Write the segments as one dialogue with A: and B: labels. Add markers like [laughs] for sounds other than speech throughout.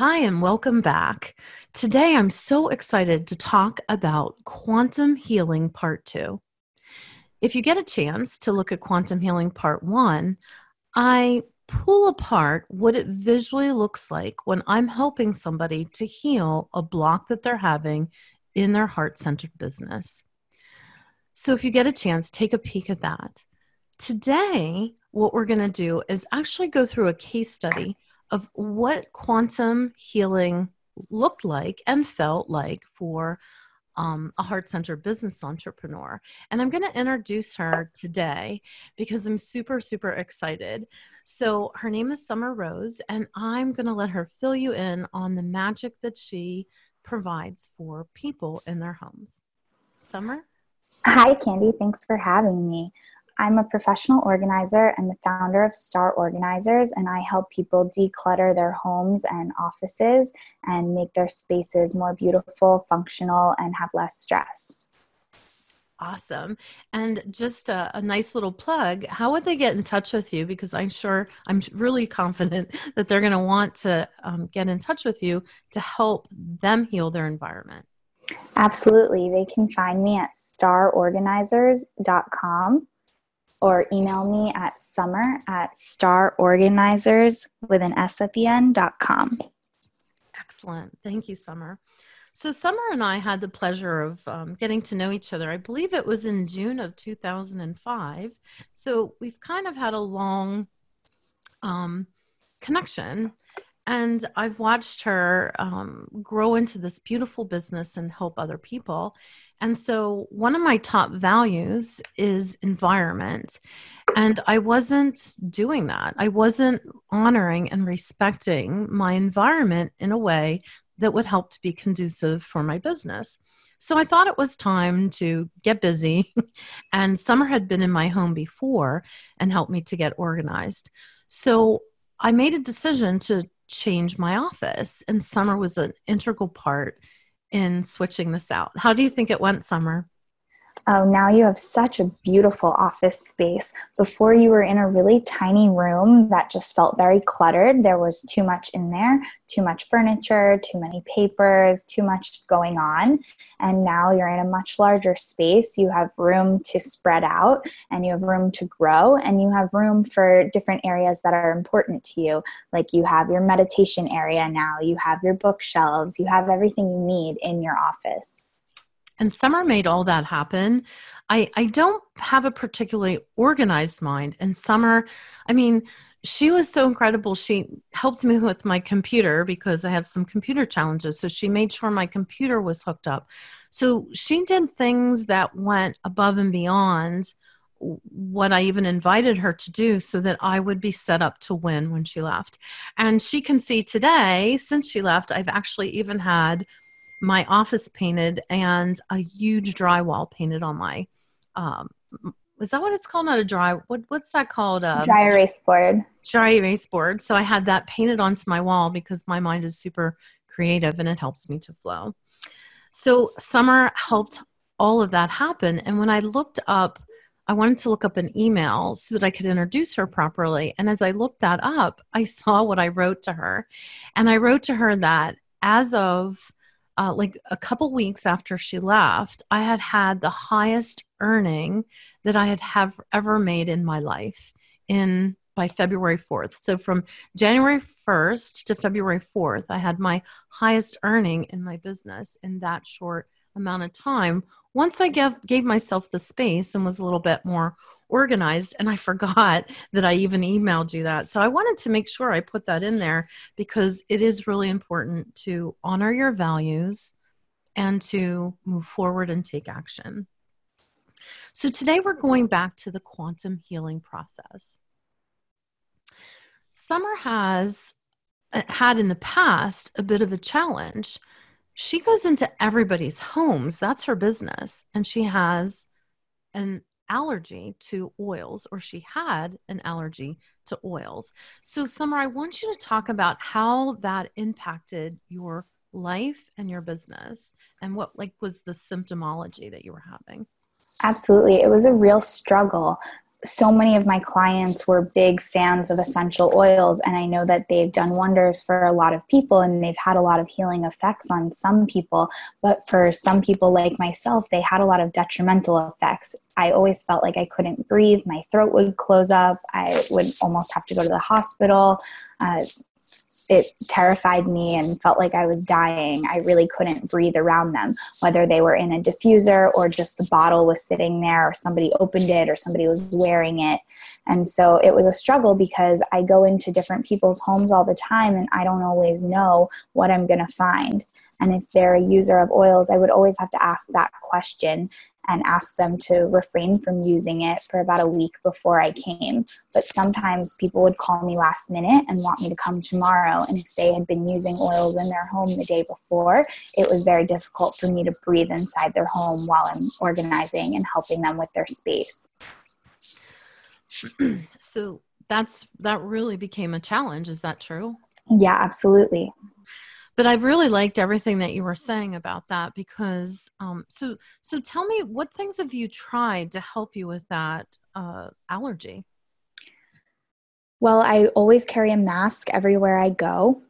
A: Hi, and welcome back. Today, I'm so excited to talk about quantum healing part two. If you get a chance to look at quantum healing part one, I pull apart what it visually looks like when I'm helping somebody to heal a block that they're having in their heart centered business. So, if you get a chance, take a peek at that. Today, what we're going to do is actually go through a case study of what quantum healing looked like and felt like for um, a heart center business entrepreneur. And I'm going to introduce her today because I'm super, super excited. So, her name is Summer Rose, and I'm going to let her fill you in on the magic that she provides for people in their homes. Summer?
B: Hi, Candy. Thanks for having me. I'm a professional organizer and the founder of Star Organizers, and I help people declutter their homes and offices and make their spaces more beautiful, functional, and have less stress.
A: Awesome. And just a, a, nice little plug, how would they get in touch with you? Because I'm sure, I'm really confident [laughs] that they're going to want to um, get in touch with you to help them heal their environment.
B: Absolutely. They can find me at starorganizers.com or email me at summer at starorganizers with an S at the end dot com.
A: Excellent. Thank you, Summer. So, Summer and I had the pleasure of um, getting to know each other. I believe it was in June of 2005. So, we've kind of had a long um, connection. And I've watched her um, grow into this beautiful business and help other people. And so, one of my top values is environment. And I wasn't doing that. I wasn't honoring and respecting my environment in a way that would help to be conducive for my business. So, I thought it was time to get busy. [laughs] and Summer had been in my home before and helped me to get organized. So, I made a decision to change my office, and Summer was an integral part in switching this out. How do you think it went, Summer?
B: Oh, now you have such a beautiful office space. Before you were in a really tiny room that just felt very cluttered. There was too much in there, too much furniture, too many papers, too much going on. And now you're in a much larger space. You have room to spread out and you have room to grow and you have room for different areas that are important to you. Like you have your meditation area now, you have your bookshelves, you have everything you need in your office
A: and summer made all that happen. I i don't have a particularly organized mind and summer. I mean she was so incredible. She helped me with my computer because i have some computer challenges. So she made sure my computer was hooked up. So she did things that went above and beyond what I even invited her to do so that I would be set up to win when she left. And she can see today, since she left, I've actually even had my office painted and a huge drywall painted on my um, is that what it's called? Not a dry. What what's that called?
B: Uh, dry erase board.
A: Dry erase board. So I had that painted onto my wall because my mind is super creative and it helps me to flow. So summer helped all of that happen. And when I looked up, I wanted to look up an email so that I could introduce her properly. And as I looked that up, I saw what I wrote to her, and I wrote to her that as of uh, like a couple weeks after she left, I had had the highest earning that I had have ever made in my life in by February 4th. So from January 1st to February 4th, I had my highest earning in my business in that short amount of time. Once I gave, gave myself the space and was a little bit more organized and I forgot [laughs] that I even emailed you that. So I wanted to make sure I put that in there because it is really important to honor your values and to move forward and take action. So today we're going back to the quantum healing process. Summer has uh, had in the past a bit of a challenge. She goes into everybody's homes, that's her business, and she has an allergy to oils, or she had an allergy to oils. So, Summer, I want you to talk about how that impacted your life and your business and what like was the symptomology that you were having.
B: Absolutely. It was a real struggle so many of my clients were big fans of essential oils and i know that they've done wonders for a lot of people and they've had a lot of healing effects on some people. But for some people like myself they had a lot of detrimental effects. I always felt like i couldn't breathe. My throat would close up. I would almost have to go to the hospital. Uh, it terrified me and felt like I was dying. I really couldn't breathe around them, whether they were in a diffuser or just the bottle was sitting there or somebody opened it or somebody was wearing it. And so it was a struggle because I go into different people's homes all the time and I don't always know what I'm going to find. And if they're a user of oils, I would always have to ask that question and ask them to refrain from using it for about a week before I came. But sometimes people would call me last minute and want me to come tomorrow. And if they had been using oils in their home the day before, it was very difficult for me to breathe inside their home while I'm organizing and helping them with their space. [clears throat]
A: so that's that really became a challenge. Is that true?
B: Yeah, absolutely
A: but I've really liked everything that you were saying about that because um, so so tell me what things have you tried to help you with that uh, allergy?
B: Well, I always carry a mask everywhere I go.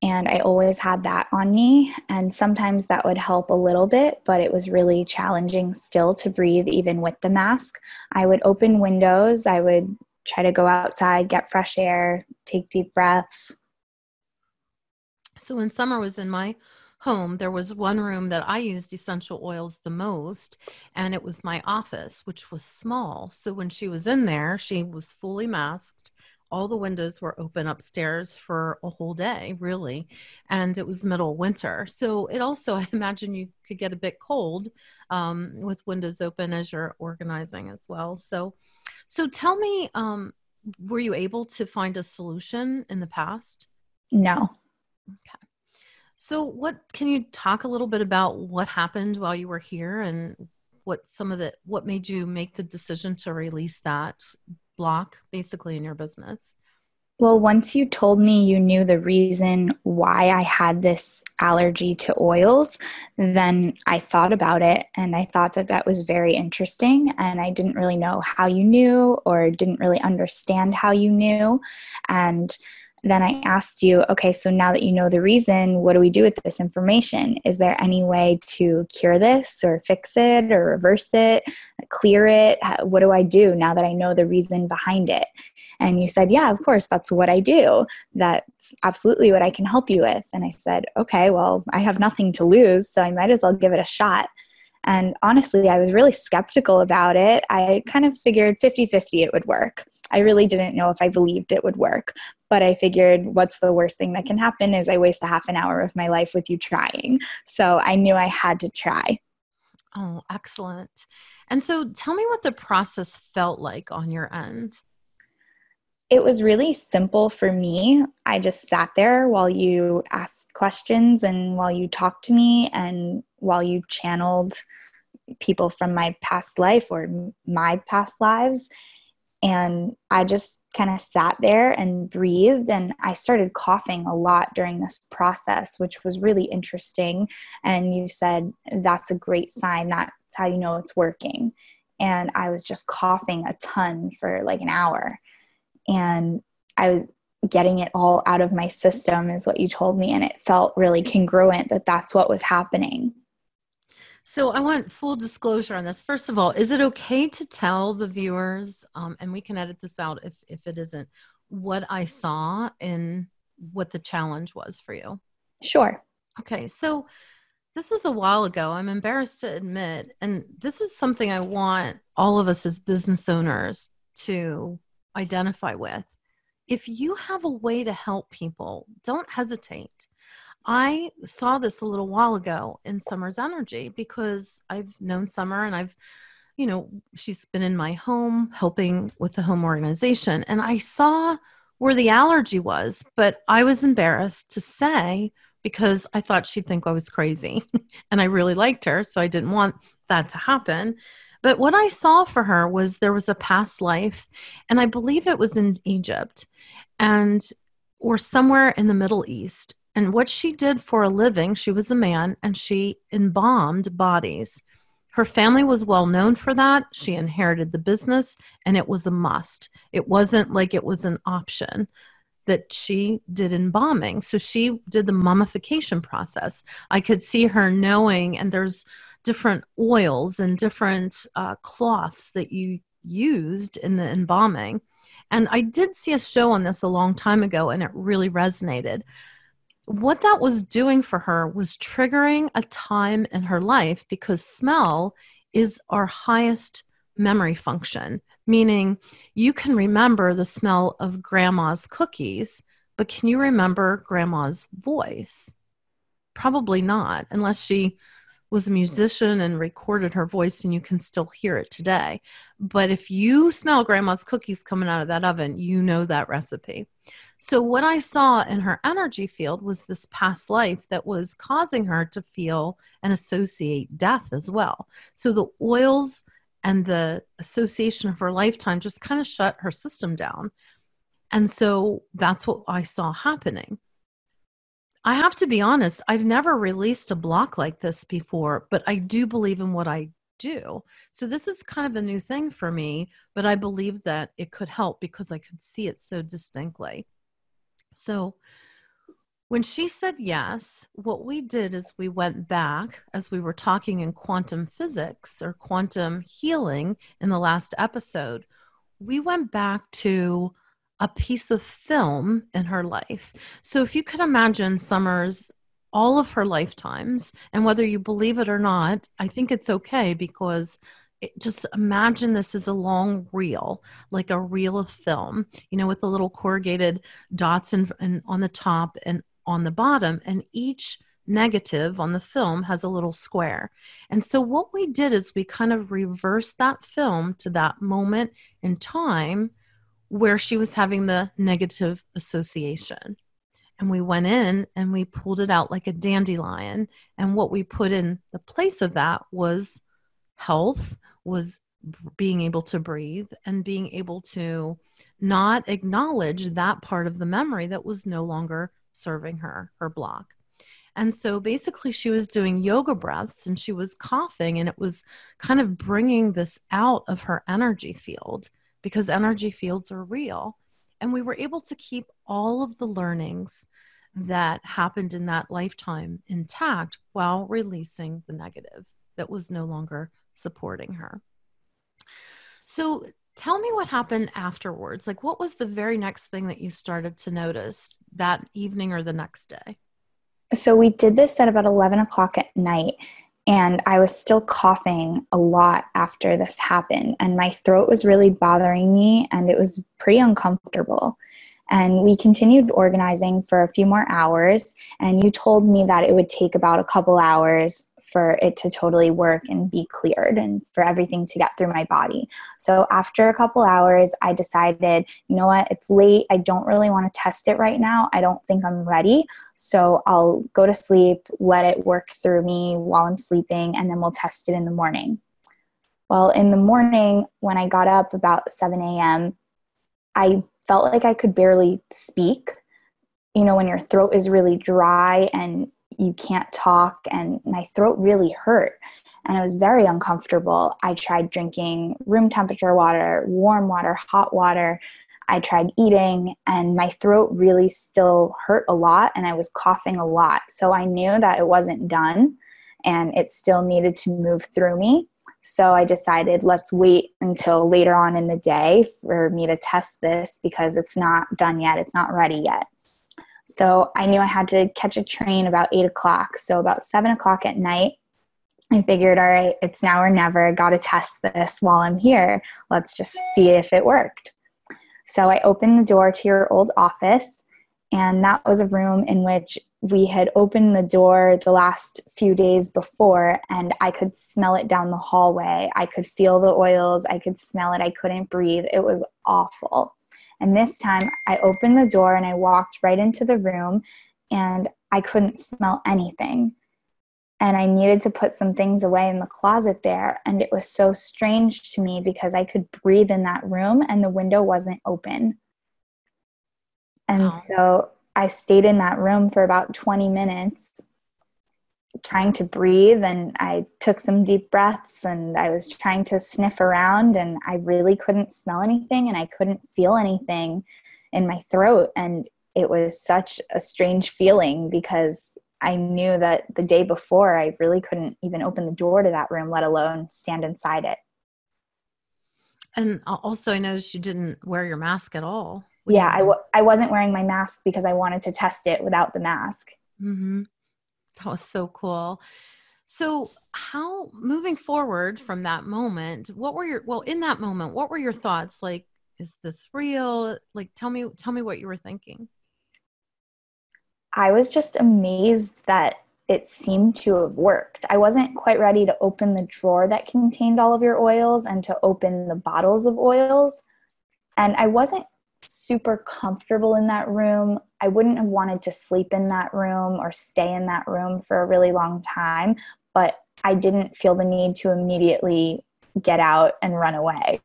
B: And I always had that on me. And sometimes that would help a little bit, but it was really challenging still to breathe, even with the mask. I would open windows, I would try to go outside, get fresh air, take deep breaths.
A: So when Summer was in my home, there was one room that I used essential oils the most, and it was my office, which was small. So when she was in there, she was fully masked. All the windows were open upstairs for a whole day, really. And it was the middle of winter. So it also, [laughs] I imagine you could get a bit cold um, with windows open as you're organizing as well. So, so tell me, um, were you able to find a solution in the past?
B: No.
A: Okay. So, what can you talk a little bit about what happened while you were here and what some of the what made you make the decision to release that block basically in your business?
B: Well, once you told me you knew the reason why I had this allergy to oils, then I thought about it and I thought that that was very interesting. And I didn't really know how you knew or didn't really understand how you knew. And then I asked you, okay, so now that you know the reason, what do we do with this information? Is there any way to cure this or fix it or reverse it, clear it? What do I do now that I know the reason behind it? And you said, yeah, of course, that's what I do. That's absolutely what I can help you with. And I said, okay, well, I have nothing to lose, so I might as well give it a shot. And honestly, I was really skeptical about it. I kind of figured 50 50 it would work. I really didn't know if I believed it would work. But I figured what's the worst thing that can happen is I waste a half an hour of my life with you trying. So I knew I had to try.
A: Oh, excellent. And so tell me what the process felt like on your end.
B: It was really simple for me. I just sat there while you asked questions and while you talked to me and while you channeled people from my past life or my past lives. And I just kind of sat there and breathed. And I started coughing a lot during this process, which was really interesting. And you said, That's a great sign. That's how you know it's working. And I was just coughing a ton for like an hour. And I was getting it all out of my system, is what you told me. And it felt really congruent that that's what was happening.
A: So I want full disclosure on this. First of all, is it okay to tell the viewers, um, and we can edit this out if if it isn't, what I saw and what the challenge was for you?
B: Sure.
A: Okay, so this is a while ago. I'm embarrassed to admit, and this is something I want all of us as business owners to identify with. If you have a way to help people, don't hesitate. I saw this a little while ago in Summer's Energy because I've known Summer and I've, you know, she's been in my home helping with the home organization. And I saw where the allergy was, but I was embarrassed to say because I thought she'd think I was crazy. [laughs] and I really liked her, so I didn't want that to happen. But what I saw for her was there was a past life, and I believe it was in Egypt and or somewhere in the Middle East. And what she did for a living, she was a man and she embalmed bodies. Her family was well known for that. She inherited the business and it was a must. It wasn't like it was an option that she did embalming. So she did the mummification process. I could see her knowing, and there's different oils and different uh, cloths that you used in the embalming. And I did see a show on this a long time ago, and it really resonated. What that was doing for her was triggering a time in her life because smell is our highest memory function, meaning you can remember the smell of grandma's cookies, but can you remember grandma's voice? Probably not, unless she was a musician and recorded her voice and you can still hear it today. But if you smell grandma's cookies coming out of that oven, you know that recipe. So, what I saw in her energy field was this past life that was causing her to feel and associate death as well. So, the oils and the association of her lifetime just kind of shut her system down. And so that's what I saw happening. I have to be honest, I've never released a block like this before, but I do believe in what I do. So this is kind of a new thing for me, but I believe that it could help because I could see it so distinctly. So when she said yes, what we did is we went back as we were talking in quantum physics or quantum healing in the last episode. We went back to a piece of film in her life. So if you could imagine Summers all of her lifetimes, and whether you believe it or not, I think it's okay because it, just imagine this as a long reel, like a reel of film, you know, with the little corrugated dots and on the top and on the bottom, and each negative on the film has a little square. And so what we did is we kind of reversed that film to that moment in time where she was having the negative association. And we went in and we pulled it out like a dandelion. And what we put in the place of that was health, was being able to breathe and being able to not acknowledge that part of the memory that was no longer serving her, her block. And so basically, she was doing yoga breaths and she was coughing, and it was kind of bringing this out of her energy field because energy fields are real. And we were able to keep all of the learnings that happened in that lifetime intact while releasing the negative that was no longer supporting her. So, tell me what happened afterwards. Like, what was the very next thing that you started to notice that evening or the next day?
B: So, we did this at about 11 o'clock at night. And I was still coughing a lot after this happened. And my throat was really bothering me, and it was pretty uncomfortable. And we continued organizing for a few more hours. And you told me that it would take about a couple hours for it to totally work and be cleared and for everything to get through my body. So after a couple hours, I decided, you know what, it's late. I don't really want to test it right now. I don't think I'm ready. So I'll go to sleep, let it work through me while I'm sleeping, and then we'll test it in the morning. Well, in the morning, when I got up about 7 a.m., I felt like I could barely speak. You know, when your throat is really dry and you can't talk and my throat really hurt and it was very uncomfortable. I tried drinking room temperature water, warm water, hot water. I tried eating and my throat really still hurt a lot and I was coughing a lot. So I knew that it wasn't done and it still needed to move through me. So I decided let's wait until later on in the day for me to test this because it's not done yet, it's not ready yet. So I knew I had to catch a train about eight o'clock. So about seven o'clock at night, I figured, all right, it's now or never. Got to test this while I'm here. Let's just see if it worked. So I opened the door to your old office, and that was a room in which we had opened the door the last few days before, and I could smell it down the hallway. I could feel the oils, I could smell it, I couldn't breathe. It was awful. And this time I opened the door and I walked right into the room and I couldn't smell anything. And I needed to put some things away in the closet there. And it was so strange to me because I could breathe in that room and the window wasn't open. And wow. so I stayed in that room for about 20 minutes trying to breathe and I took some deep breaths and I was trying to sniff around and I really couldn't smell anything and I couldn't feel anything in my throat and it was such a strange feeling because I knew that the day before I really couldn't even open the door to that room let alone stand inside it.
A: And also I noticed you didn't wear your mask at all.
B: Yeah, I w- I wasn't wearing my mask because I wanted to test it without the mask.
A: Mm-hmm. That was so cool. So, how moving forward from that moment, what were your well in that moment, what were your thoughts? Like, is this real? Like, tell me, tell me what you were thinking.
B: I was just amazed that it seemed to have worked. I wasn't quite ready to open the drawer that contained all of your oils and to open the bottles of oils. And I wasn't super comfortable in that room. I wouldn't have wanted to sleep in that room or stay in that room for a really long time, but I didn't feel the need to immediately get out and run away.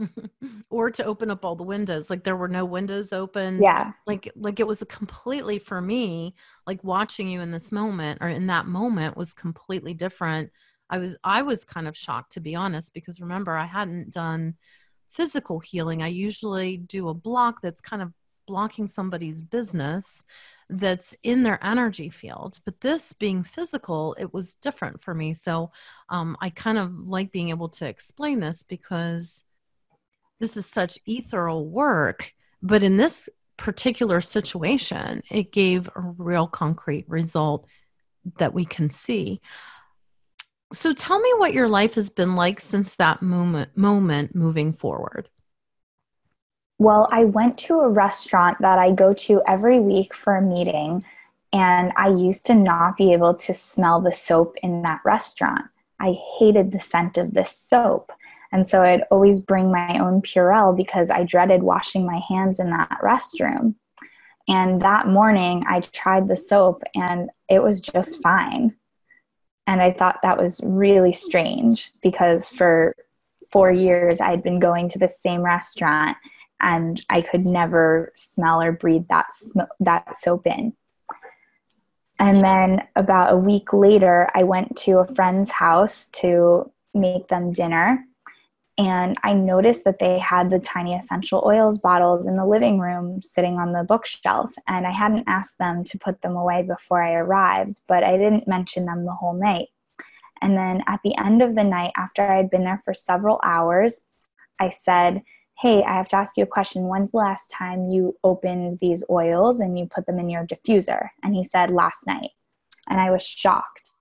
B: [laughs]
A: or to open up all the windows like there were no windows open
B: yeah
A: like like it was a completely for me like watching you in this moment or in that moment was completely different i was i was kind of shocked to be honest because remember i hadn't done physical healing, I usually do a block that's kind of blocking somebody's business that's in their energy field. But this being physical, it was different for me. So um, I kind of like being able to explain this because this is such ethereal work. But in this particular situation, it gave a real concrete result that we can see. So tell me what your life has been like since that moment moment moving forward.
B: Well, I went to a restaurant that I go to every week for a meeting and I used to not be able to smell the soap in that restaurant. I hated the scent of this soap. And so I'd always bring my own Purell because I dreaded washing my hands in that restroom. And that morning I tried the soap and it was just fine. And I thought that was really strange because for four years I'd been going to the same restaurant and I could never smell or breathe that sm- that soap in. And then about a week later, I went to a friend's house to make them dinner and I noticed that they had the tiny essential oils bottles in the living room sitting on the bookshelf. And I hadn't asked them to put them away before I arrived, but I didn't mention them the whole night. And then at the end of the night, after I had been there for several hours, I said, Hey, I have to ask you a question. When's the last time you opened these oils and you put them in your diffuser? And he said, Last night. And I was shocked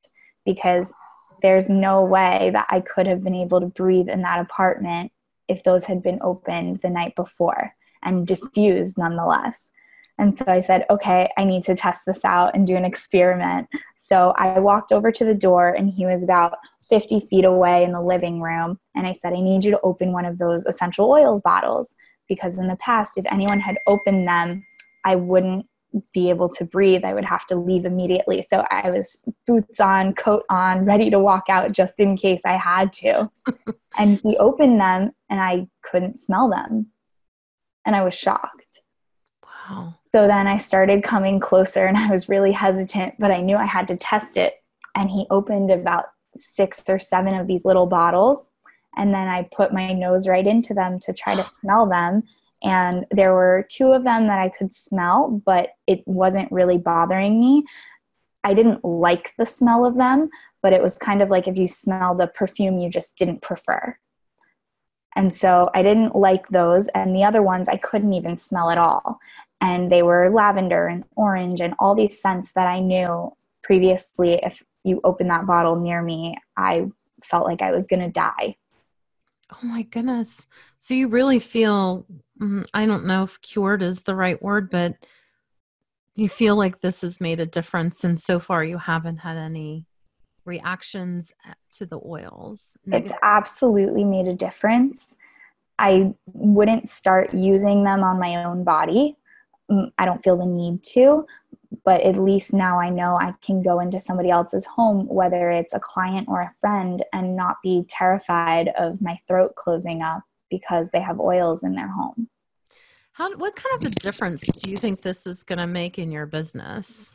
B: because there's no way that I could have been able to breathe in that apartment if those had been opened the night before and diffused nonetheless. And so I said, okay, I need to test this out and do an experiment. So I walked over to the door, and he was about 50 feet away in the living room. And I said, I need you to open one of those essential oils bottles because in the past, if anyone had opened them, I wouldn't be able to breathe. I would have to leave immediately. So I was boots on, coat on, ready to walk out just in case I had to. [laughs] and he opened them and I couldn't smell them. And I was shocked.
A: Wow.
B: So then I started coming closer and I was really hesitant, but I knew I had to test it. And he opened about six or seven of these little bottles. And then I put my nose right into them to try to [gasps] smell them and there were two of them that I could smell, but it wasn't really bothering me. I didn't like the smell of them, but it was kind of like if you smelled a perfume you just didn't prefer. And so I didn't like those, and the other ones I couldn't even smell at all. And they were lavender and orange and all these scents that I knew previously. If you opened that bottle near me, I felt like I was going to die.
A: Oh my goodness. So you really feel, I don't know if cured is the right word, but you feel like this has made a difference. And so far, you haven't had any reactions to the oils.
B: It's absolutely made a difference. I wouldn't start using them on my own body. Mm, I don't feel the need to, but at least now I know I can go into somebody else's home, whether it's a client or a friend, and not be terrified of my throat closing up because they have oils in their home.
A: How, what kind of a difference do you think this is going to make in your business?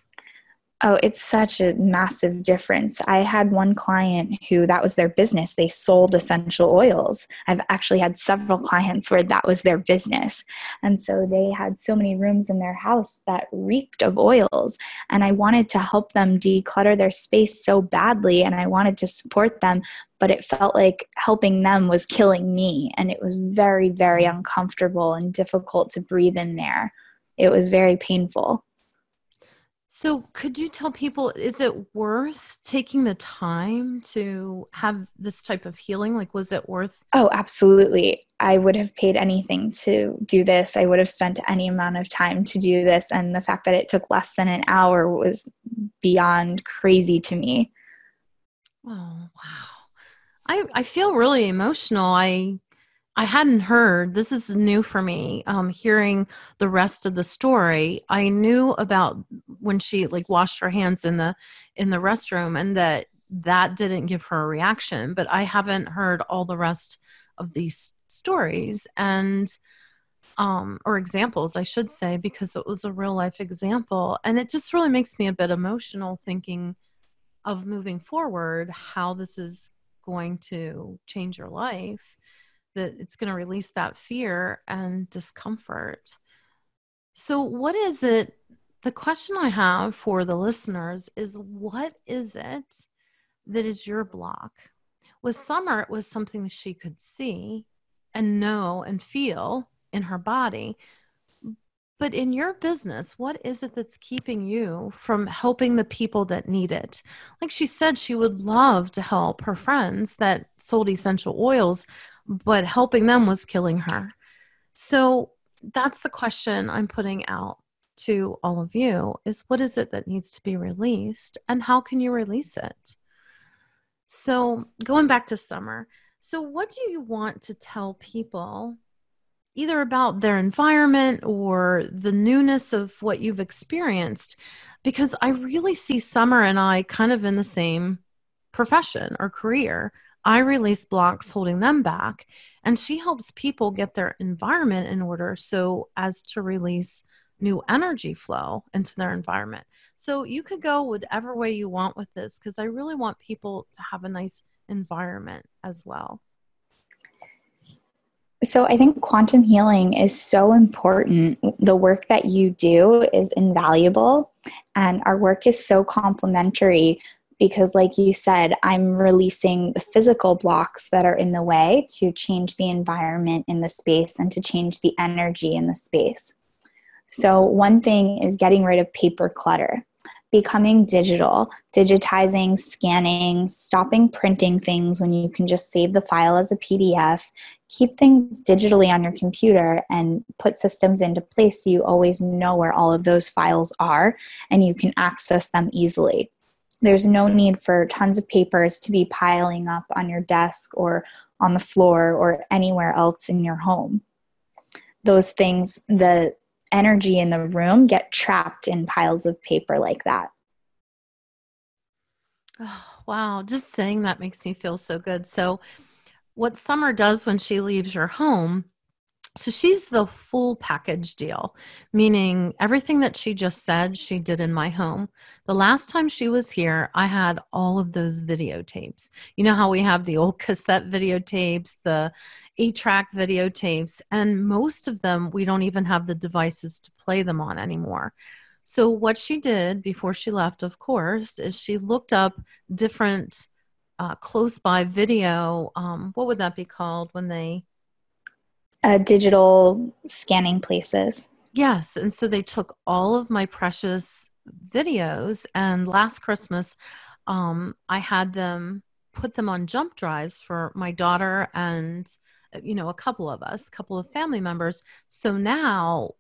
B: Oh, it's such a massive difference. I had one client who that was their business. They sold essential oils. I've actually had several [laughs] clients where that was their business. And so they had so many rooms in their house that reeked of oils. And I wanted to help them declutter their space so badly. And I wanted to support them. But it felt like helping them was killing me. And it was very, very uncomfortable and difficult to breathe in there. It was very painful.
A: So, could you tell people is it worth taking the time to have this type of healing? Like, was it worth?
B: Oh, absolutely. I would have paid anything to do this. I would have spent any amount of time to do this. And the fact that it took less than an hour was beyond crazy to me.
A: Oh, wow. I, I feel really emotional. I I hadn't heard, this is new for me, um, hearing the rest of the story. I knew about when she like washed her hands in the in the restroom and that that didn't give her a reaction, but I haven't heard all the rest of these stories and um, or examples, I should say, because it was a real life example. And it just really makes me a bit emotional thinking of moving forward, how this is going to change your life that it's going to release that fear and discomfort. So, what is it? The question I have for the listeners is what is it that is your block? With Summer, it was something that she could see and know and feel in her body. But in your business, what is it that's keeping you from helping the people that need it? Like she said, she would love to help her friends that sold essential oils but helping them was killing her. So that's the question I'm putting out to all of you is what is it that needs to be released and how can you release it? So going back to summer. So what do you want to tell people either about their environment or the newness of what you've experienced because I really see Summer and I kind of in the same profession or career. I release blocks holding them back. And she helps people get their environment in order so as to release new energy flow into their environment. So you could go whatever way you want with this because I really want people to have a nice environment as well.
B: So I think quantum healing is so important. The work that you do is invaluable, and our work is so complementary because, like you said, I'm releasing the physical blocks that are in the way to change the environment in the space and to change the energy in the space. So, one thing is getting rid of paper clutter, becoming digital, digitizing, scanning, stopping printing things when you can just save the file as a PDF, keep things digitally on your computer, and put systems into place so you always know where all of those files are and you can access them easily there's no need for tons of papers to be piling up on your desk or on the floor or anywhere else in your home. Those things, the energy in the room get trapped in piles of paper like that.
A: Oh, wow. Just saying that makes me feel so good. So, what Summer does when she leaves your home so she's the full package deal, meaning everything that she just said, she did in my home. The last time she was here, I had all of those videotapes. You know how we have the old [laughs] cassette videotapes, the eight track videotapes, and most of them we don't even have the devices to play them on anymore. So, what she did before she left, of course, is she looked up different uh, close by video. Um, what would that be called when they
B: uh, digital scanning places.
A: Yes. And so they took all of my precious videos, and last Christmas, um, I had them put them on jump drives for my daughter and you know a couple of us a couple of family members so now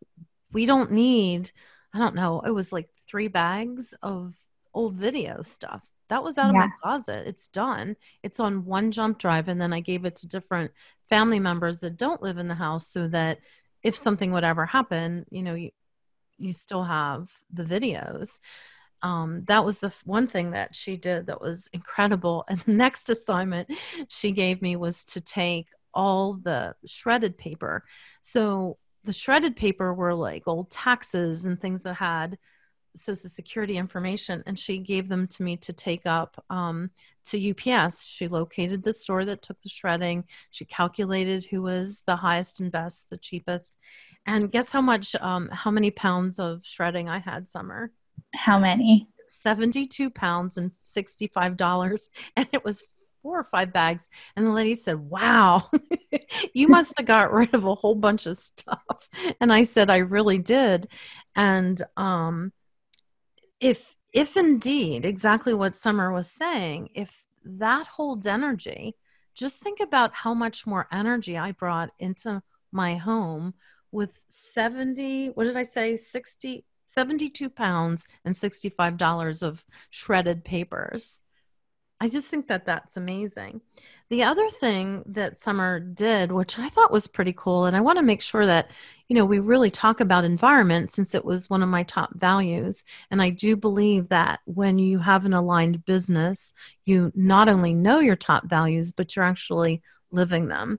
A: we don't need i don't know it was like three bags of old video stuff. That was out of yeah. my closet. It's done. It's on one jump drive. And then I gave it to different family members that don't live in the house so that if something would ever happen, you know, you, you still have the videos. Um, that was the one thing that she did that was incredible. And [laughs] the next assignment she gave me was to take all the shredded paper. So the shredded paper were like old taxes and things that had social security information and she gave them to me to take up um, to ups she located the store that took the shredding she calculated who was the highest and best the cheapest and guess how much um, how many pounds of shredding i had summer
B: how many
A: 72 pounds and $65 and it was four or five bags. And the lady said, Wow, [laughs] you must have got rid of a whole bunch of stuff. And I said, I really did. And um, if if indeed exactly what Summer was saying, if that holds energy, just think about how much more energy I brought into my home with 70, what did I say, 60, 72 pounds and $65 of shredded papers. I just think that that's amazing. The other thing that Summer did, which I thought was pretty cool, and I want to make sure that, you know, we really talk about environment since it was one of my top values. And I do believe that when you have an aligned business, you not only know your top values, but you're actually living them.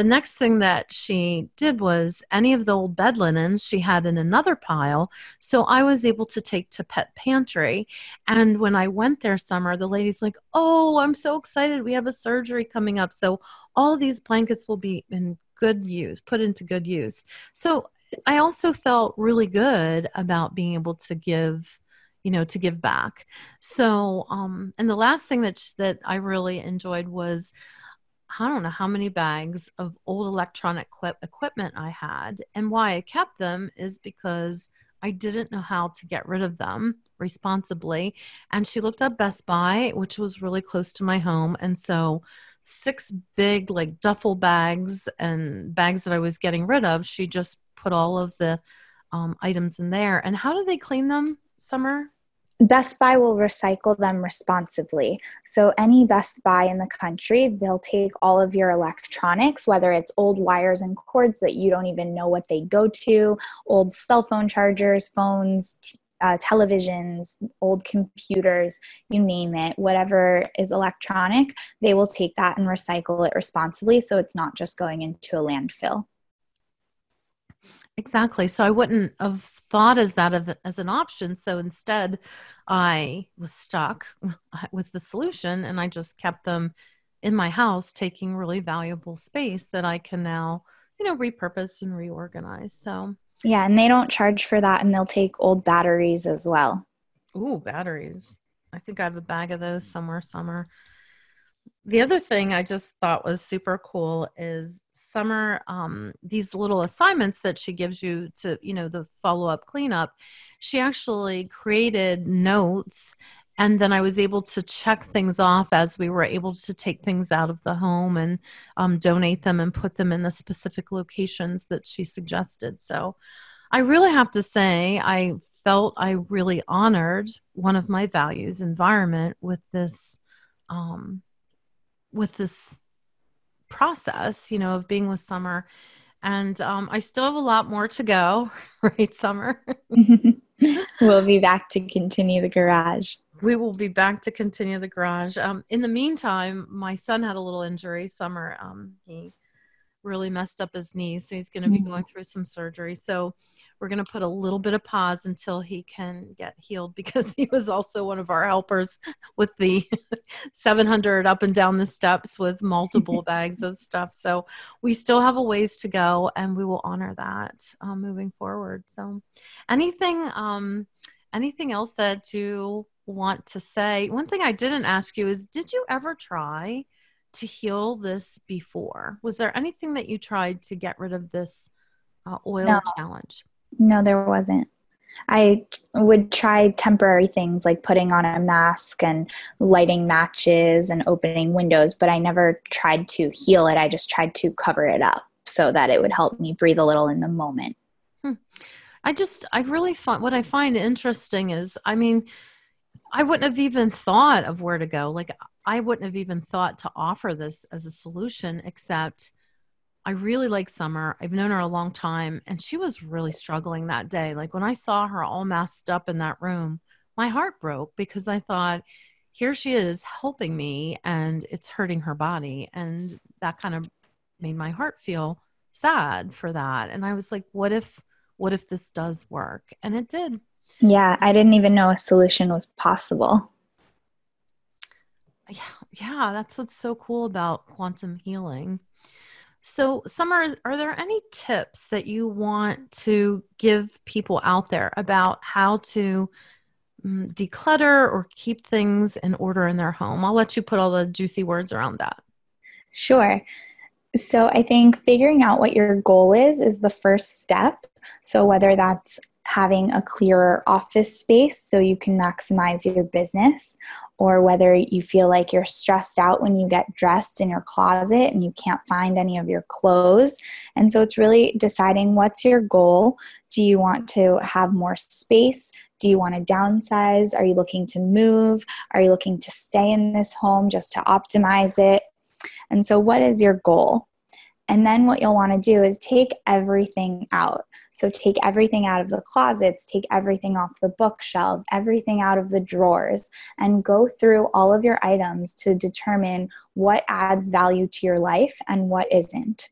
A: The next thing that she did was any of the old bed linens she had in another pile. So I was able to take to Pet Pantry. And when I went there summer, the lady's like, Oh, I'm so excited. We have a surgery coming up. So all these blankets will be in good use, put into good use. So I also felt really good about being able to give you know to give back so um and the last thing that that i really enjoyed was I don't know how many bags of old electronic equip- equipment I had. And why I kept them is because I didn't know how to get rid of them responsibly. And she looked up Best Buy, which was really close to my home. And so, six big, like duffel bags and bags that I was getting rid of, she just put all of the um, items in there. And how do they clean them, Summer?
B: Best Buy will recycle them responsibly. So, any Best Buy in the country, they'll take all of your electronics, whether it's old wires and cords that you don't even know what they go to, old cell phone chargers, phones, uh, televisions, old computers, you name it, whatever is electronic, they will take that and recycle it responsibly. So, it's not just going into a landfill.
A: Exactly. So I wouldn't have thought as that of, as an option. So instead, I was stuck [laughs] with the solution and I just kept them in my house, taking really valuable space that I can now, you know, repurpose and reorganize. So,
B: yeah, and they don't charge for that and they'll take old batteries as well.
A: Ooh, batteries. I think I have a bag of those somewhere, Summer the other thing I just thought was super cool is Summer, um, these little assignments that she gives you to, you know, the follow up cleanup. She actually created notes, and then I was able to check things off as we were able to take things out of the home and um, donate them and put them in the specific locations that she suggested. So I really have to say, I felt I really honored one of my values, environment, with this. Um, with this process, you know, of being with Summer. And um, I still have a lot more to go, [laughs] right, Summer? [laughs]
B: we'll be back to continue the garage.
A: We will be back to continue the garage. Um, in the meantime, my son had a little injury. Summer, um, he really messed up his knees, so he's going to be mm-hmm. going through some surgery. So we're going to put a little bit of pause until he can get healed [laughs] because he was also one of our helpers with the [laughs] 700 up and down the steps with multiple [laughs] bags of stuff. So we still have a ways to go and we will honor that um, moving forward. So anything, um, anything else that you want to say? One thing I didn't ask you is, did you ever try to heal this before? Was there anything that you tried to get rid of this uh, oil no. challenge?
B: No, there wasn't. I would try temporary things like putting on a mask and lighting matches and opening windows, but I never tried to heal it. I just tried to cover it up so that it would help me breathe a little in the moment.
A: Hmm. I just, I really find what I find interesting is, I mean, I wouldn't have even thought of where to go. Like, I wouldn't have even thought to offer this as a solution, except I really like Summer. I've known her a long time, and she was really struggling that day. Like, when I saw her all masked up in that room, my heart broke because I thought, here she is helping me, and it's hurting her body. And that kind of made my heart feel sad for that. And I was like, what if, what if this does work? And it did.
B: Yeah, I didn't even know a solution was possible.
A: Yeah, yeah, that's what's so cool about quantum healing. So, Summer, are there any tips that you want to give people out there about how to um, declutter or keep things in order in their home? I'll let you put all the juicy words around that.
B: Sure. So, I think figuring out what your goal is is the first step. So, whether that's having a clearer office space so you can maximize your business, or whether you feel like you're stressed out when you get dressed in your closet and you can't find any of your clothes. And so it's really deciding what's your goal. Do you want to have more space? Do you want to downsize? Are you looking to move? Are you looking to stay in this home just to optimize it? And so, what is your goal? And then, what you'll want to do is take everything out. So take everything out of the closets, take everything off the bookshelves, everything out of the drawers, and go through all of your items to determine what adds value to your life and what isn't.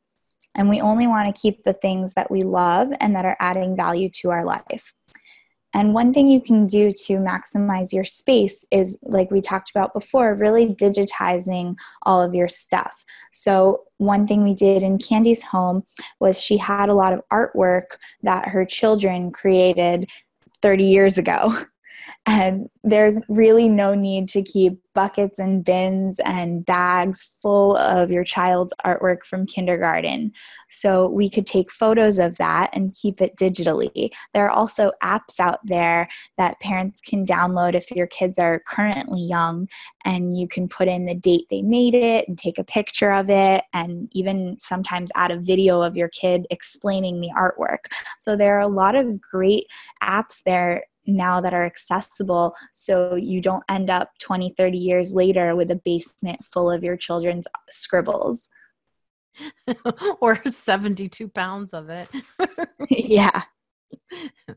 B: And we only want to keep the things that we love and that are adding value to our life. And one thing you can do to maximize your space is, like we talked about before, really digitizing all of your stuff. So, one thing we did in Candy's home was she had a lot of artwork that her children created 30 years ago. [laughs] And there's really no need to keep buckets and bins and bags full of your child's artwork from kindergarten. So we could take photos of that and keep it digitally. There are also apps out there that parents can download if your kids are currently young, and you can put in the date they made it and take a picture of it, and even sometimes add a video of your kid explaining the artwork. So there are a lot of great apps there now that are accessible so you don't end up 20 30 years later with a basement full of your children's scribbles. [laughs]
A: Or 72 pounds of it. [laughs]
B: Yeah. [laughs]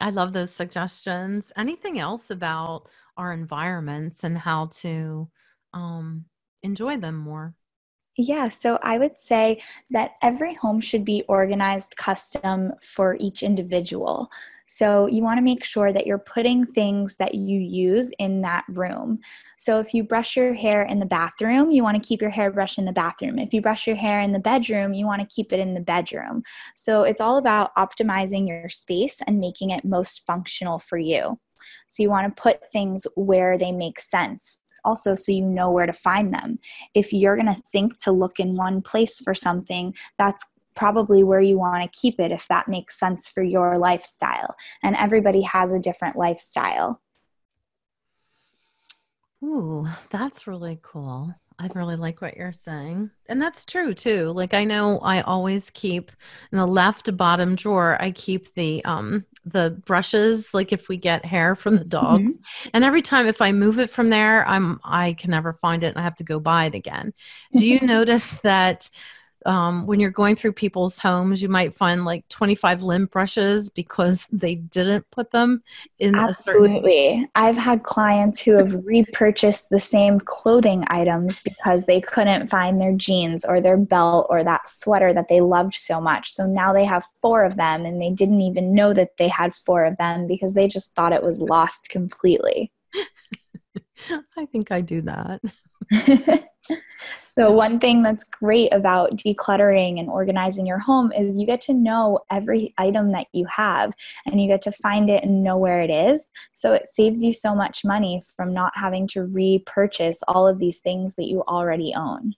A: I love those suggestions. Anything else about our environments and how to um, enjoy them more?
B: Yeah, so I would say that every home should be organized custom for each individual. So you want to make sure that you're putting things that you use in that room. So if you brush your hair in the bathroom, you want to keep your hairbrush in the bathroom. If you brush your hair in the bedroom, you want to keep it in the bedroom. So it's all about optimizing your space and making it most functional for you. So you want to put things where they make sense also so you know where to find them. If you're going to think to look in one place for something, that's probably where you want to keep it if that makes sense for your lifestyle. And everybody has a different lifestyle.
A: Ooh, that's really cool. I really like what you're saying. And that's true too. Like I know I always keep in the left bottom drawer, I keep the um the brushes like if we get hair from the dogs. Mm-hmm. And every time if I move it from there, I'm I can never find it and I have to go buy it again. Do you [laughs] notice that um, when you're going through people's homes, you might find like 25 lint brushes because [laughs] they didn't put them in.
B: Absolutely. Certain- I've had clients who have repurchased the same clothing items because they couldn't find their jeans or their belt or that sweater that they loved so much. So now they have four of them and they didn't even know that they had four of them because they just thought it was lost completely. [laughs]
A: I think I do that. [laughs]
B: So, one thing that's great about decluttering and organizing your home is you get to know every item that you have and you get to find it and know where it is. So, it saves you so much money from not having to repurchase all of these things that you already own.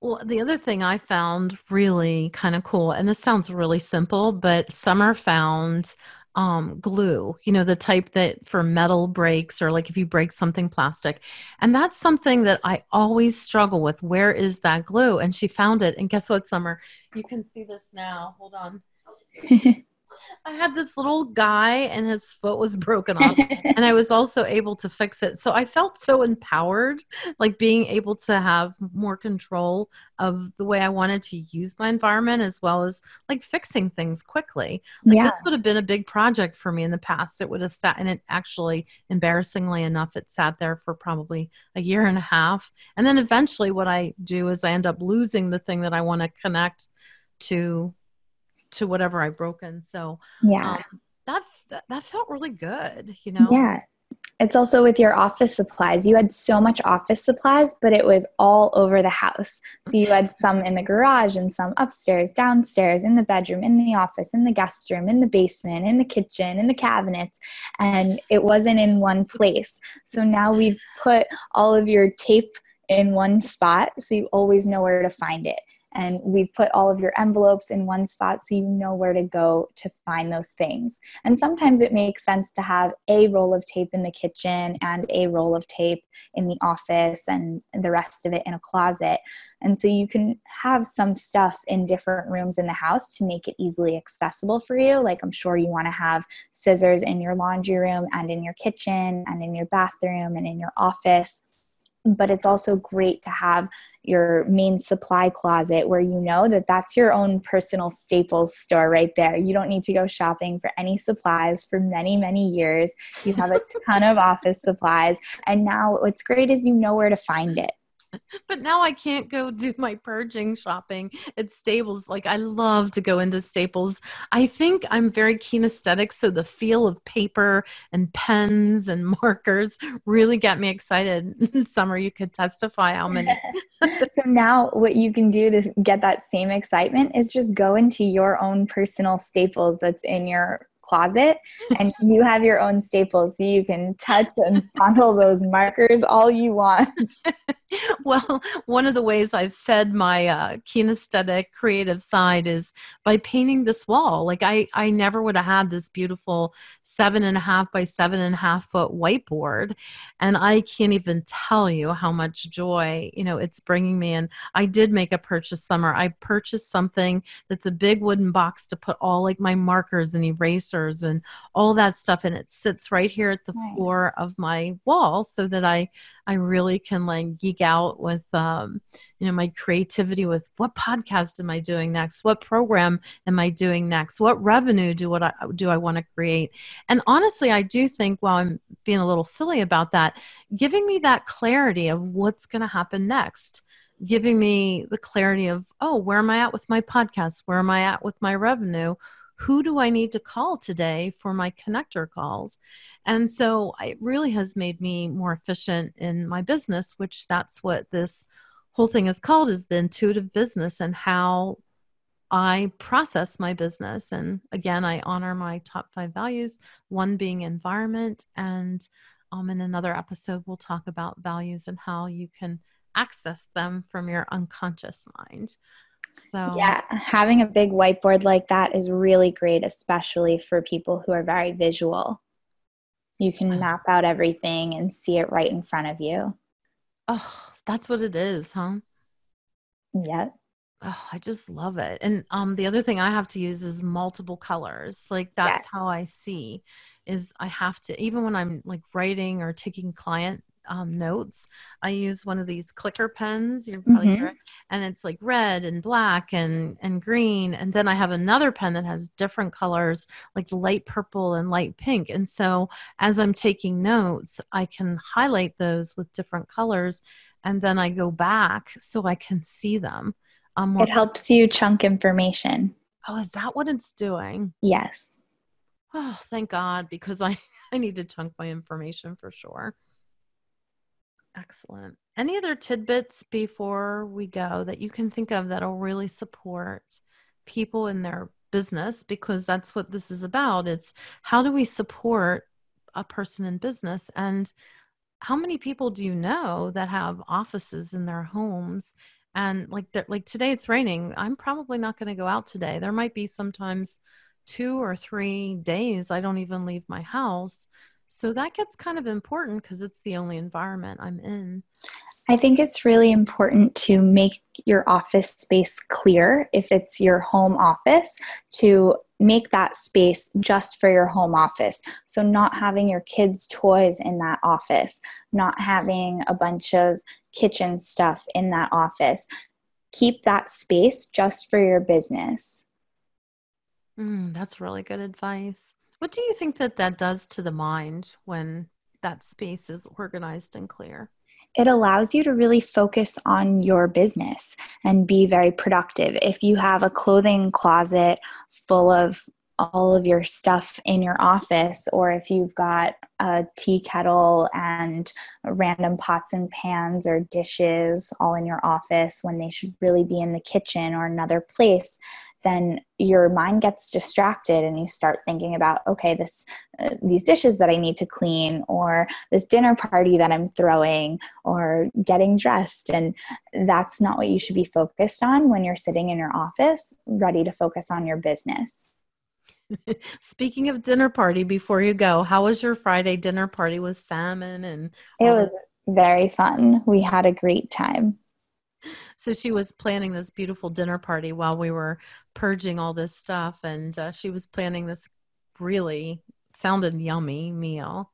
A: Well, the other thing I found really kind of cool, and this sounds really simple, but Summer found um, glue, you know, the type that for metal breaks or like if you break something plastic. And that's something that I always struggle with. Where is that glue? And she found it. And guess what, Summer? You can see this now. Hold on. [laughs] I had this little guy and his foot was broken off [laughs] and I was also able to fix it. So I felt so empowered, like being able to have more control of the way I wanted to use my environment as well as like fixing things quickly. Like
B: Yeah.
A: this would have been a big project for me in the past. It would have sat and it actually embarrassingly enough it sat there for probably a year and a half. And then eventually what I do is I end up losing the thing that I want to connect to to whatever I've broken. So
B: Yeah.
A: um, that, that that felt really good, you know.
B: Yeah. It's also with your office supplies. You had so much office supplies, but it was all over the house. So you had some in the garage and some upstairs, downstairs, in the bedroom, in the office, in the guest room, in the basement, in the kitchen, in the cabinets, and it wasn't in one place. So now we've put all of your tape in one spot so you always know where to find it. And we put all of your envelopes in one spot so you know where to go to find those things. And sometimes it makes sense to have a roll of tape in the kitchen and a roll of tape in the office and the rest of it in a closet. And so you can have some stuff in different rooms in the house to make it easily accessible for you. Like I'm sure you want to have scissors in your laundry room and in your kitchen and in your bathroom and in your office. But it's also great to have your main supply closet where you know that that's your own personal staples store right there. You don't need to go shopping for any supplies for many, many years. You have a ton of office supplies. And now what's great is you know where to find it. [laughs]
A: But now I can't go do my purging shopping at Staples. Like I love to go into Staples. I think I'm very kinesthetic, so the feel of paper and pens and [laughs] markers really get me excited. [laughs] Summer, you could testify how many.
B: so now what you can do to get that same excitement is just go into your own personal staples that's in your closet and you have your own staples so you can touch and [laughs] fondle those markers all you want [laughs]
A: well, one of the ways I've fed my uh, kinesthetic creative side is by painting this wall. Like I, I never would have had this beautiful seven and a half by seven and a half foot whiteboard, and I can't even tell you how much joy you know it's bringing me. And I did make a purchase summer. I purchased something that's a big wooden box to put all like my markers and erasers and all that stuff, and it sits right here at the
B: Nice.
A: floor of my wall so that I I really can like geek out with um, you know my creativity with what podcast am I doing next? What program am I doing next? What revenue do what I do I want to create? And honestly, I do think while I'm being a little silly about that, giving me that clarity of what's going to happen next. Giving me the clarity of, oh, where am I at with my podcast? Where am I at with my revenue? Who do I need to call today for my connector calls? And so it really has made me more efficient in my business, which that's what this whole thing is called is the intuitive business and how I process my business. And again, I honor my top five values, one being environment. And um, in another episode, we'll talk about values and how you can access them from your unconscious mind. So,
B: yeah having a big whiteboard like that is really great especially for people who are very visual you can map out everything and see it right in front of you
A: oh, that's what it is, huh?
B: yep
A: Oh, I just love it. And um the other thing I have to use is multiple colors. Like that's
B: Yes.
A: how I see is I have to even when I'm like writing or taking client um, notes, I use one of these clicker pens. You're probably
B: Mhm.
A: it, and it's like red and black and and green. And then I have another pen that has different colors, like light purple and light pink. And so as I'm taking notes, I can highlight those with different colors, and then I go back so I can see them. Um,
B: it helps you chunk information
A: Oh, is that what it's doing?
B: yes
A: Oh, thank God, because I, [laughs] I need to chunk my information for sure. Excellent. Any other tidbits before we go that you can think of that'll really support people in their business? Because that's what this is about. It's how do we support a person in business? And how many people do you know that have offices in their homes? And like like today it's raining. I'm probably not going to go out today. There might be sometimes two or three days I don't even leave my house. So that gets kind of important because it's the only environment I'm in.
B: I think it's really important to make your office space clear if it's your home office to make that space just for your home office. So, not having your kids' toys in that office, not having a bunch of kitchen stuff in that office. Keep that space just for your business.
A: Mm, that's really good advice. What do you think that that does to the mind when that space is organized and clear?
B: it allows you to really focus on your business and be very productive. If you have a clothing closet full of all of your stuff in your office, or if you've got a tea kettle and random pots and pans or dishes all in your office when they should really be in the kitchen or another place, then your mind gets distracted and you start thinking about okay this uh, these dishes that i need to clean or this dinner party that i'm throwing or getting dressed. And that's not what you should be focused on when you're sitting in your office ready to focus on your business. [laughs]
A: Speaking of dinner party before you go how was your friday dinner party with salmon and
B: it was very fun. We had a great time
A: so she was planning this beautiful dinner party while we were purging all this stuff and uh, she was planning this really sounded yummy meal.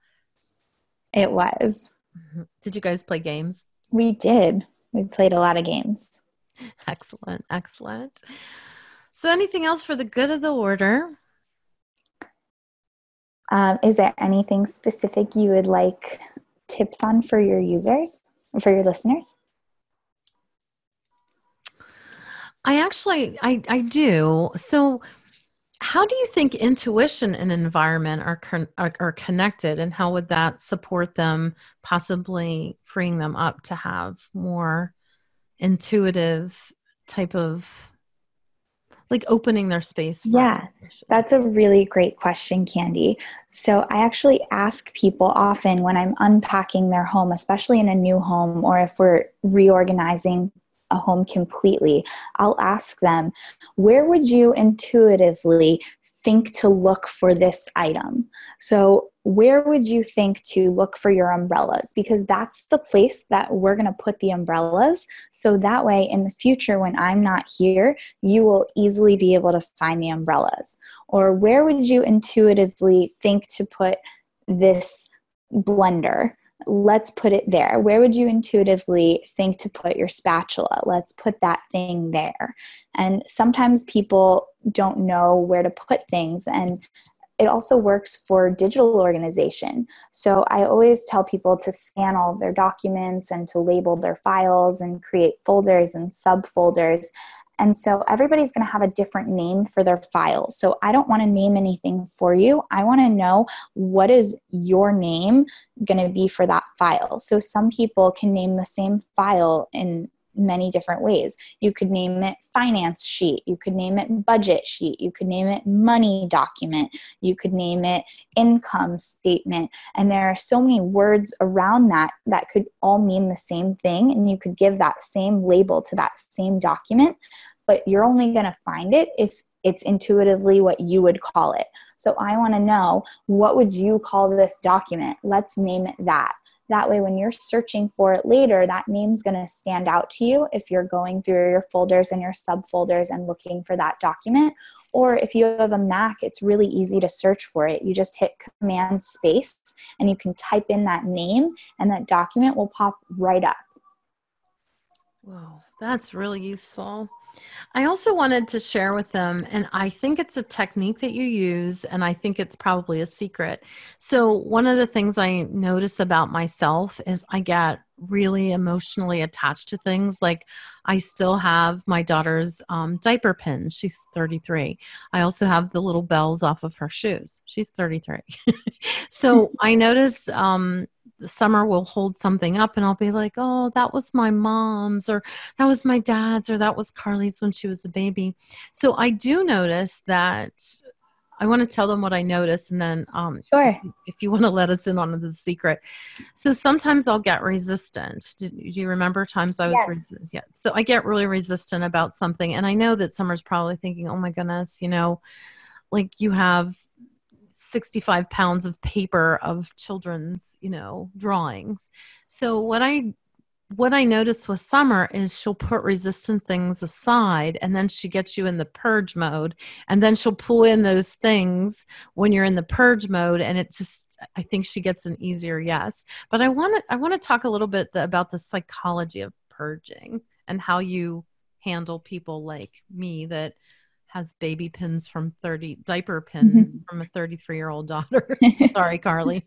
B: It was.
A: Mm-hmm. did you guys play games?
B: We did. We played a lot of games.
A: Excellent excellent. So anything else for the good of the order?
B: Um, is there anything specific you would like tips on for your users for your listeners
A: I actually I I do. So how do you think intuition and environment are, con- are, are connected and how would that support them possibly freeing them up to have more intuitive type of like opening their space
B: yeah that's a really great question candy so i actually ask people often when i'm unpacking their home especially in a new home or if we're reorganizing a home completely, I'll ask them, where would you intuitively think to look for this item? So, where would you think to look for your umbrellas? Because that's the place that we're going to put the umbrellas. So that way, in the future, when I'm not here, you will easily be able to find the umbrellas. Or where would you intuitively think to put this blender? Let's put it there. Where would you intuitively think to put your spatula? Let's put that thing there. And sometimes people don't know where to put things and it also works for digital organization. So I always tell people to scan all their documents and to label their files and create folders and subfolders and so everybody's going to have a different name for their file. So I don't want to name anything for you. I want to know what is your name going to be for that file. So some people can name the same file in many different ways. You could name it finance sheet, you could name it budget sheet, you could name it money document, you could name it income statement. And there are so many words around that that could all mean the same thing. And you could give that same label to that same document but you're only going to find it if it's intuitively what you would call it. So I want to know what would you call this document? Let's name it that. That way, when you're searching for it later, that name's going to stand out to you if you're going through your folders and your subfolders and looking for that document. Or if you have a Mac, it's really easy to search for it. You just hit Command Space and you can type in that name, and that document will pop right up.
A: Wow, that's really useful. I also wanted to share with them, and I think it's a technique that you use, and I think it's probably a secret. So, one of the things I notice about myself is I get really emotionally attached to things. Like, I still have my daughter's um, diaper pin. She's 33. I also have the little bells off of her shoes. She's 33. [laughs] so, I notice um, summer will hold something up and I'll be like, oh, that was my mom's, or that was my dad's, or that was Carly's when she was a baby. So I do notice that I want to tell them what I notice, and then um,
B: sure.
A: if you want to let us in on the secret. So sometimes I'll get resistant. Do, do you remember times I was yes. resistant? Yeah. So I get really resistant about something, and I know that Summer's probably thinking, "Oh my goodness, you know, like you have 65 pounds of paper of children's, you know, drawings. So what I what I noticed with Summer is she'll put resistant things aside and then she gets you in the purge mode. And then she'll pull in those things when you're in the purge mode. And it just, I think she gets an easier yes. But I want to, I want to talk a little bit about the psychology of purging and how you handle people like me that has baby pins from 30 diaper pins mm-hmm. from a 33 year old daughter. [laughs] Sorry, Carly.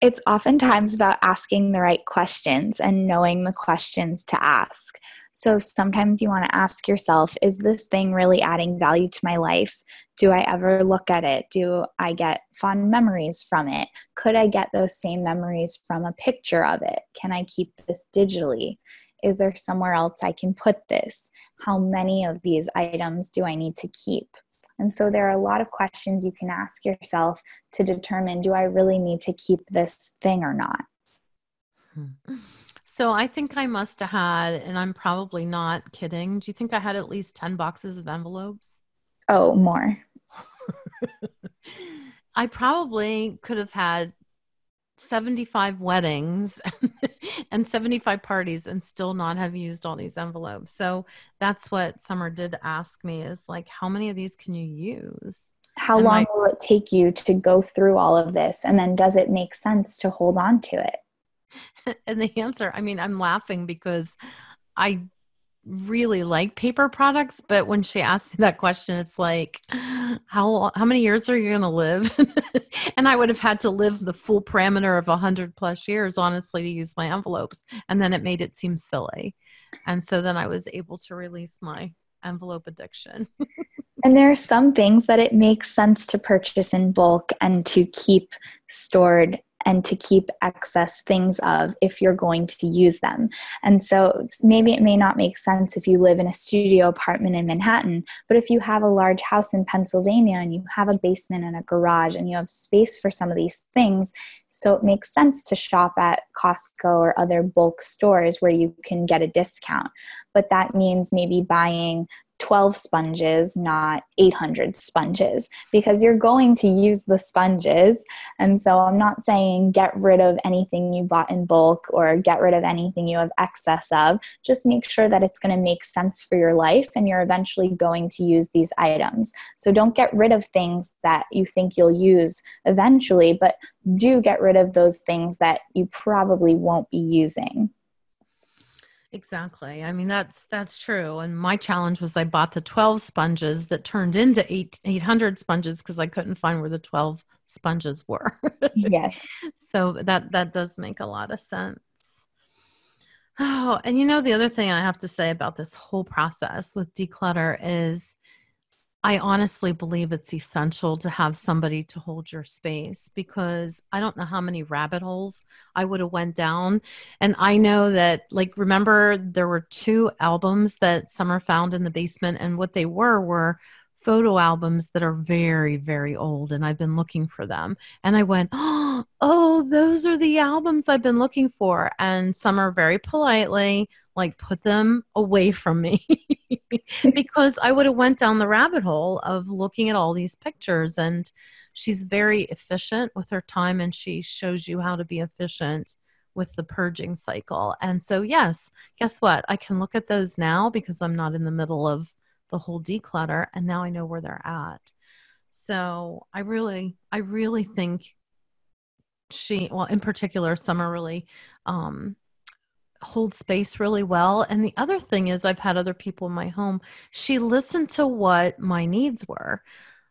B: It's oftentimes about asking the right questions and knowing the questions to ask. So sometimes you want to ask yourself Is this thing really adding value to my life? Do I ever look at it? Do I get fond memories from it? Could I get those same memories from a picture of it? Can I keep this digitally? Is there somewhere else I can put this? How many of these items do I need to keep? And so there are a lot of questions you can ask yourself to determine do I really need to keep this thing or not? Hmm.
A: So I think I must have had, and I'm probably not kidding. Do you think I had at least 10 boxes of envelopes?
B: Oh, more. [laughs]
A: I probably could have had 75 weddings [laughs] and 75 parties and still not have used all these envelopes. So that's what Summer did ask me is like, how many of these can you use?
B: How and long my- will it take you to go through all of this? And then does it make sense to hold on to it? [laughs]
A: And the answer, I mean, I'm laughing because I really like paper products, but when she asked me that question, it's like, how how many years are you going to live? [laughs] and I would have had to live the full parameter of a hundred plus years, honestly, to use my envelopes. And then it made it seem silly, and so then I was able to release my envelope addiction.
B: and there are some things that it makes sense to purchase in bulk and to keep stored and to keep excess things of if you're going to use them. And so maybe it may not make sense if you live in a studio apartment in Manhattan, but if you have a large house in Pennsylvania and you have a basement and a garage and you have space for some of these things, so it makes sense to shop at Costco or other bulk stores where you can get a discount. But that means maybe buying 12 sponges, not 800 sponges, because you're going to use the sponges. And so I'm not saying get rid of anything you bought in bulk or get rid of anything you have excess of. Just make sure that it's going to make sense for your life and you're eventually going to use these items. So don't get rid of things that you think you'll use eventually, but do get rid of those things that you probably won't be using.
A: Exactly. I mean that's that's true. And my challenge was I bought the 12 sponges that turned into 8 800 sponges because I couldn't find where the 12 sponges were.
B: yes. [laughs]
A: So that that does make a lot of sense. Oh, and you know the other thing I have to say about this whole process with declutter is I honestly believe it's essential to have somebody to hold your space because I don't know how many rabbit holes I would have went down. And I know that like remember there were two albums that Summer found in the basement and what they were were photo albums that are very very old and I've been looking for them. And I went oh Oh, those are the albums I've been looking for and Summer very politely like put them away from me [laughs] because I would have went down the rabbit hole of looking at all these pictures and she's very efficient with her time and she shows you how to be efficient with the purging cycle. And so yes, guess what? I can look at those now because I'm not in the middle of the whole declutter and now I know where they're at. So I really I really think she well in particular summer really um hold space really well. And the other thing is, I've had other people in my home, she listened to what my needs were.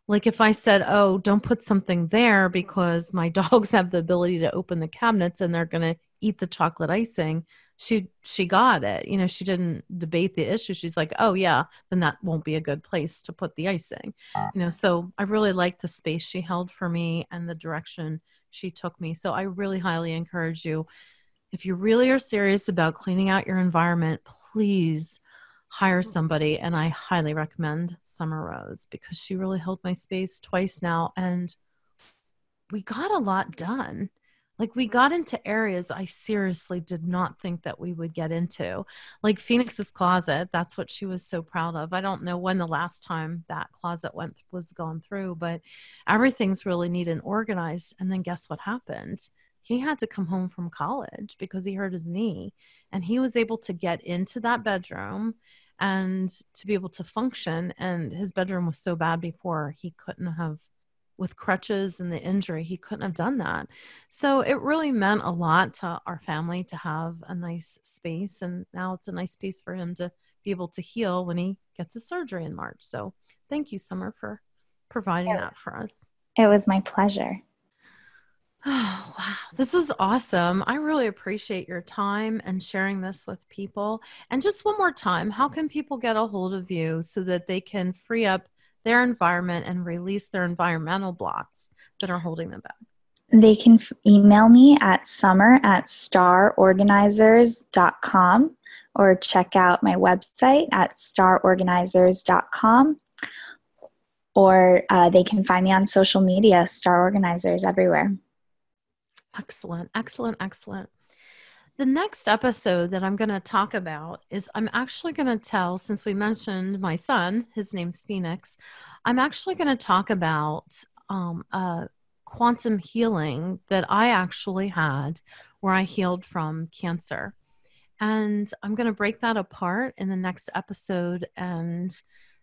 A: Like if I said, Oh, don't put something there because my [laughs] dogs have the ability to open the cabinets and they're going to eat the chocolate icing. She she got it. You know, she didn't debate the issue. She's like, "Oh yeah, then that won't be a good place to put the icing." You know, so I really liked the space she held for me and the direction she took me. So I really highly encourage you if you really are serious about cleaning out your environment, please hire mm. somebody. And I highly recommend Summer Rose because she really held my space twice now. And we got a lot done. Like we got into areas I seriously did not think that we would get into. Like Phoenix's closet, that's what she was so proud of. I don't know when the last time that closet went was gone through, but everything's really neat and organized. And then guess what happened? he had to come home from college because he hurt his knee. And he was able to get into that bedroom and to be able to function. And his bedroom was so bad before he couldn't have, with crutches and the injury, he couldn't have done that. So it really meant a lot to our family to have a nice space. And now it's a nice space for him to be able to heal when he gets his surgery in March. So thank you, Summer, for providing that for us.
B: It was my pleasure.
A: Oh, [sighs] wow. This is awesome. I really appreciate your time and sharing this with people. And just one more time, how can people get a hold of you so that they can free up their environment and release their environmental blocks that are holding them back?
B: They can f- email me at summer at starorganizers.com or check out my website at starorganizers.com or uh, they can find me on social media, Star Organizers everywhere.
A: Excellent, excellent, excellent. The next episode that I'm going to talk about is I'm actually going to tell, since we mentioned my son, his name's Phoenix, I'm actually going to talk about um, a quantum healing that I actually had where I healed from cancer. And I'm going to break that apart in the next episode and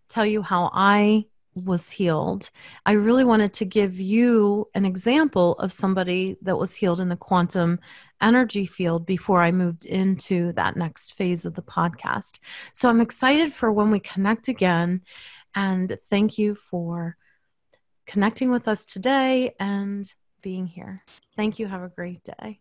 A: tell you how I was healed. I really wanted to give you an example of somebody that was healed in the quantum energy field before I moved into that next phase of the podcast. So I'm excited for when we connect again. And thank you for connecting with us today and being here. Thank you. Have a great day.